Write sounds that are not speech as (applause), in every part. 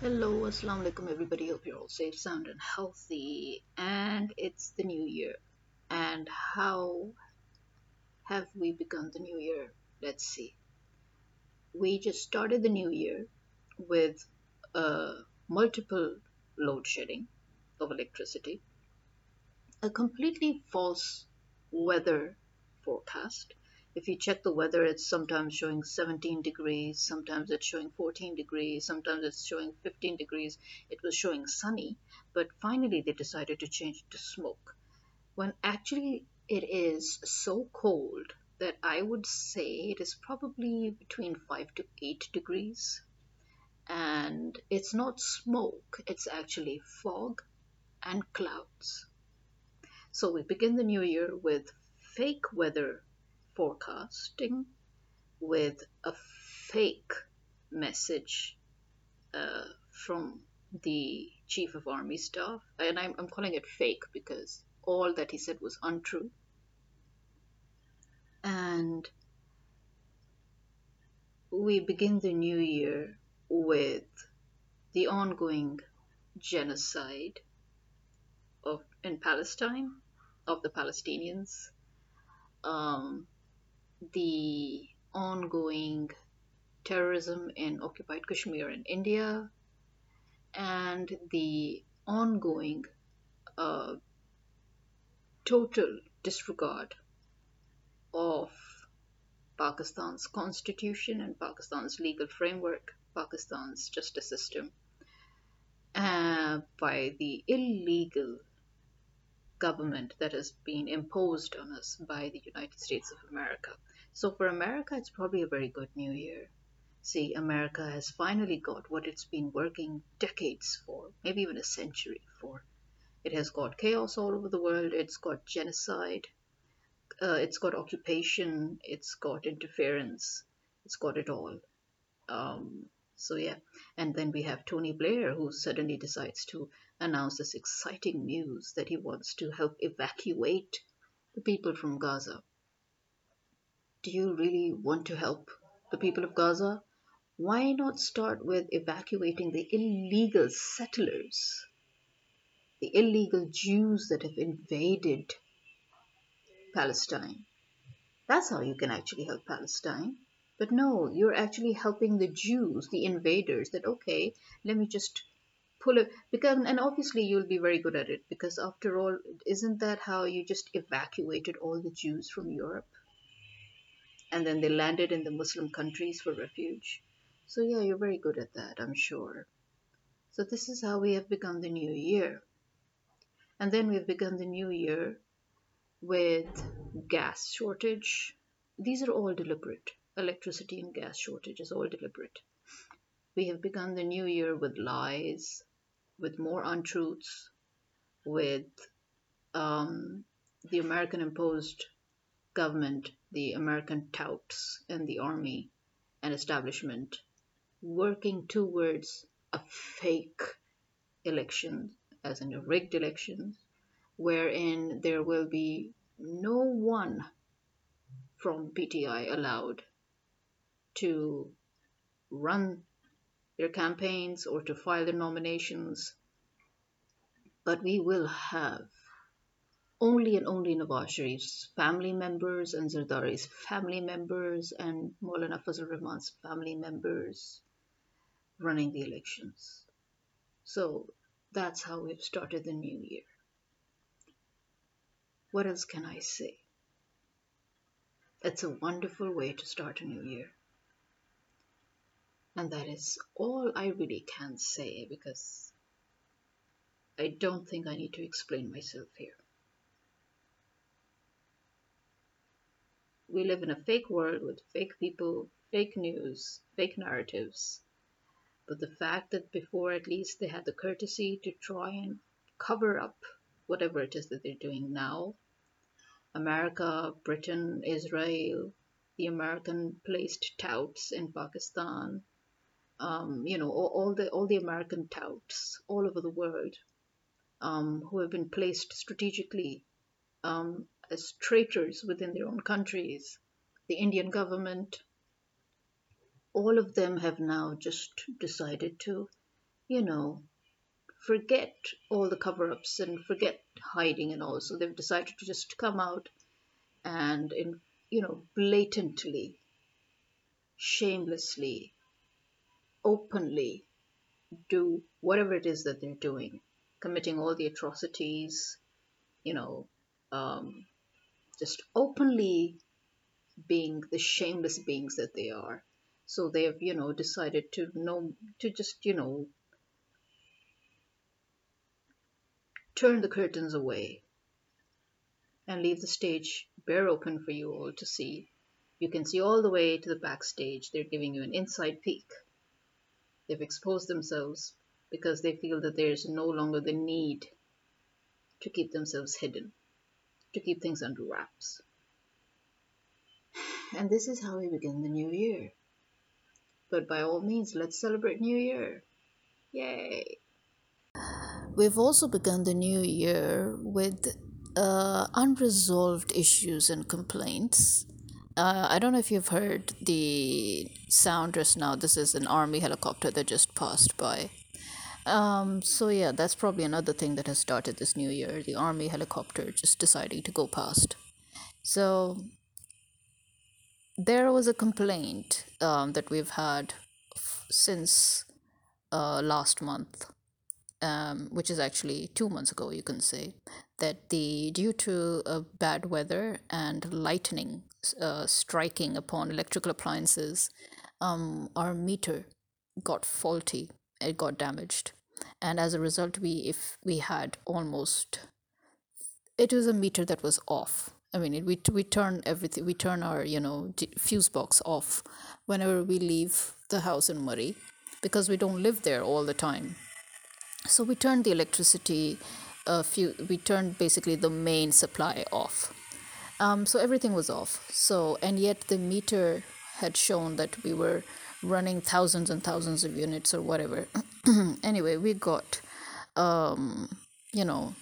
Hello, Assalamu alaikum, everybody. Hope you're all safe, sound, and healthy. And it's the new year. And how have we begun the new year? Let's see. We just started the new year with uh, multiple load shedding of electricity, a completely false weather forecast, if you check the weather, it's sometimes showing 17 degrees, sometimes it's showing 14 degrees, sometimes it's showing 15 degrees. It was showing sunny, but finally they decided to change to smoke. When actually it is so cold that I would say it is probably between 5 to 8 degrees. And it's not smoke, it's actually fog and clouds. So we begin the new year with fake weather forecasting with a fake message uh, from the chief of army staff. And I'm, I'm calling it fake because all that he said was untrue. And we begin the new year with the ongoing genocide of in Palestine of the Palestinians. Um, the ongoing terrorism in occupied Kashmir in India and the ongoing uh, total disregard of Pakistan's constitution and Pakistan's legal framework, Pakistan's justice system, uh, by the illegal government that has been imposed on us by the United States of America. So for America, it's probably a very good new year. See, America has finally got what it's been working decades for, maybe even a century for. It has got chaos all over the world, it's got genocide, uh, it's got occupation, it's got interference, it's got it all. Um, so yeah, and then we have Tony Blair who suddenly decides to announce this exciting news that he wants to help evacuate the people from Gaza do you really want to help the people of Gaza? Why not start with evacuating the illegal settlers, the illegal Jews that have invaded Palestine? That's how you can actually help Palestine. But no, you're actually helping the Jews, the invaders, that okay, let me just pull it because and obviously you'll be very good at it because after all, isn't that how you just evacuated all the Jews from Europe? and then they landed in the Muslim countries for refuge. So, yeah, you're very good at that, I'm sure. So, this is how we have begun the new year. And then we've begun the new year with gas shortage. These are all deliberate. Electricity and gas shortage is all deliberate. We have begun the new year with lies, with more untruths, with um, the American imposed government, the American touts, and the army and establishment working towards a fake election, as in a rigged election, wherein there will be no one from PTI allowed to run their campaigns or to file their nominations, but we will have only and only Nawaz Sharif's family members and Zardari's family members and Maulana Fazl Rahman's family members running the elections. So that's how we've started the new year. What else can I say? It's a wonderful way to start a new year. And that is all I really can say because I don't think I need to explain myself here. we live in a fake world with fake people, fake news, fake narratives. But the fact that before at least they had the courtesy to try and cover up whatever it is that they're doing now, America, Britain, Israel, the American placed touts in Pakistan, um, you know, all, all, the all the American touts all over the world um, who have been placed strategically um, as traitors within their own countries, the Indian government, all of them have now just decided to you know, forget all the cover ups and forget hiding and all. So they've decided to just come out and, in, you know, blatantly, shamelessly, openly do whatever it is that they're doing, committing all the atrocities, you know, um, just openly being the shameless beings that they are. So they have, you know, decided to know to just, you know, turn the curtains away and leave the stage bare open for you all to see. You can see all the way to the backstage. They're giving you an inside peek. They've exposed themselves because they feel that there's no longer the need to keep themselves hidden, to keep things under wraps. And this is how we begin the new year. But by all means, let's celebrate New Year. Yay! We've also begun the new year with uh, unresolved issues and complaints. Uh, I don't know if you've heard the sound just now. This is an army helicopter that just passed by. Um, so yeah, that's probably another thing that has started this new year. The army helicopter just deciding to go past. So there was a complaint um, that we've had f- since uh, last month um, which is actually two months ago, you can say, that the due to uh, bad weather and lightning uh, striking upon electrical appliances, um, our meter got faulty. It got damaged, and as a result, we if we had almost, it was a meter that was off. I mean, it, we we turn everything. We turn our you know fuse box off whenever we leave the house in Murree, because we don't live there all the time so we turned the electricity a few we turned basically the main supply off um, so everything was off. So and yet the meter had shown that we were running thousands and thousands of units or whatever. (clears throat) Anyway we got um, you know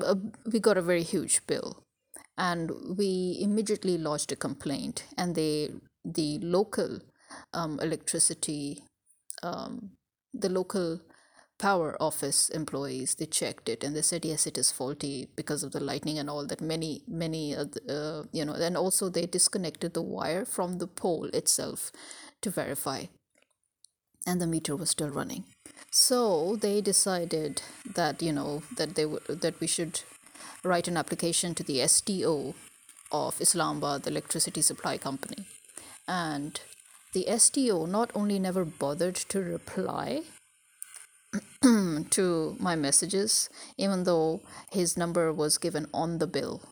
a, we got a very huge bill. And we immediately lodged a complaint and they the local um, electricity um, the local power office employees they checked it and they said yes it is faulty because of the lightning and all that. Many many uh, you know and also they disconnected the wire from the pole itself to verify. And the meter was still running. So they decided that you know that they w- that we should write an application to the SDO of Islamabad the electricity supply company. And the SDO not only never bothered to reply (clears throat) to my messages, even though his number was given on the bill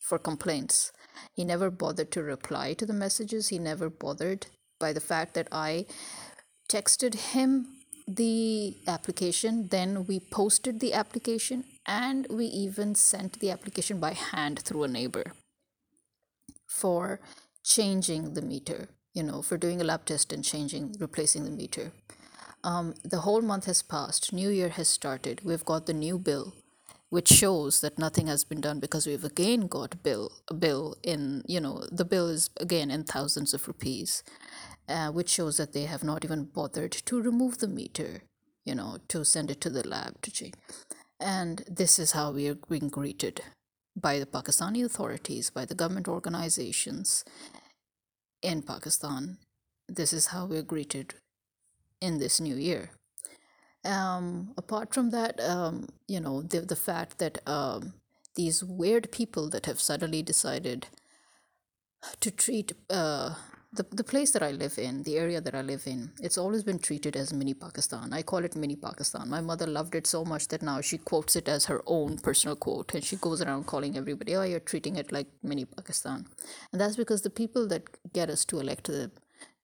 for complaints. He never bothered to reply to the messages. He never bothered by the fact that I texted him the application, then we posted the application, and we even sent the application by hand through a neighbor for changing the meter, you know, for doing a lab test and changing, replacing the meter um, the whole month has passed, New Year has started, we've got the new bill, which shows that nothing has been done because we've again got bill a bill in you know the bill is again in thousands of rupees, uh, which shows that they have not even bothered to remove the meter, you know, to send it to the lab to change, and this is how we are being greeted by the Pakistani authorities, by the government organizations in Pakistan. This is how we're greeted in this new year. Um, apart from that, um, you know, the, the fact that um, these weird people that have suddenly decided to treat uh, the, the place that I live in, the area that I live in, it's always been treated as mini Pakistan. I call it mini Pakistan. My mother loved it so much that now she quotes it as her own personal quote and she goes around calling everybody, oh, you're treating it like mini Pakistan. And that's because the people that get us to elect them,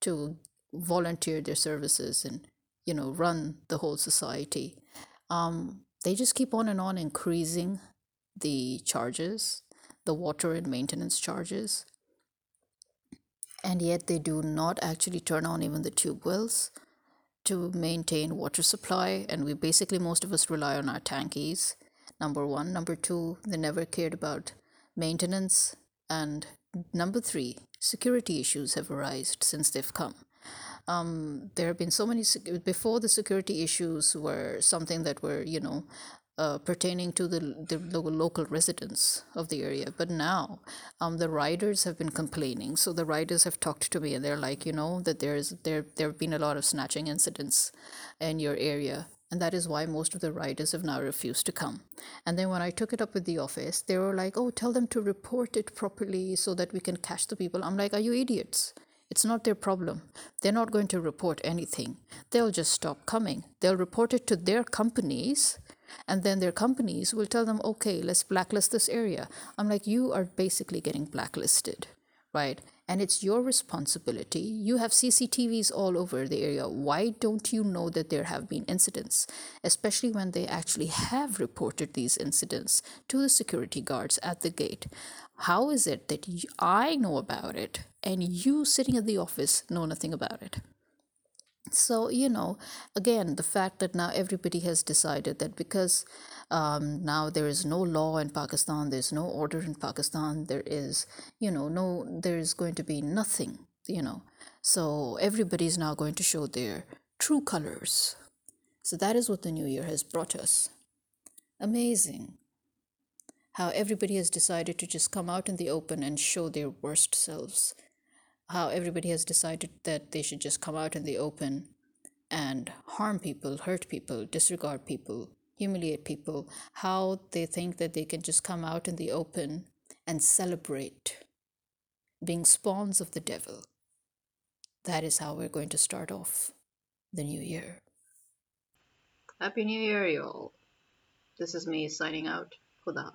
to volunteer their services and you know run the whole society. Um, they just keep on and on increasing the charges the water and maintenance charges. And yet they do not actually turn on even the tube wells to maintain water supply. And we basically most of us rely on our tankies number one. Number two they never cared about maintenance. And number three security issues have arisen since they've come um, there have been so many before the security issues were something that were you know uh, pertaining to the, the local residents of the area. But now, um, the riders have been complaining. So the riders have talked to me, and they're like, you know, that there's there there have been a lot of snatching incidents in your area, and that is why most of the riders have now refused to come. And then when I took it up with the office, they were like, oh, tell them to report it properly so that we can catch the people. I'm like, are you idiots? It's not their problem. They're not going to report anything. They'll just stop coming. They'll report it to their companies and then their companies will tell them, okay, let's blacklist this area. I'm like, you are basically getting blacklisted, right? And it's your responsibility. You have CCTVs all over the area. Why don't you know that there have been incidents, especially when they actually have reported these incidents to the security guards at the gate? How is it that I know about it and you sitting at the office know nothing about it? So you know again the fact that now everybody has decided that because um, now there is no law in pakistan there's no order in pakistan there is you know no there is going to be nothing you know. So everybody is now going to show their true colors. So that is what the new year has brought us. Amazing how everybody has decided to just come out in the open and show their worst selves how everybody has decided that they should just come out in the open and harm people, hurt people, disregard people, humiliate people, how they think that they can just come out in the open and celebrate being spawns of the devil. That is how we're going to start off the new year. Happy New Year, y'all. This is me signing out. Khuda.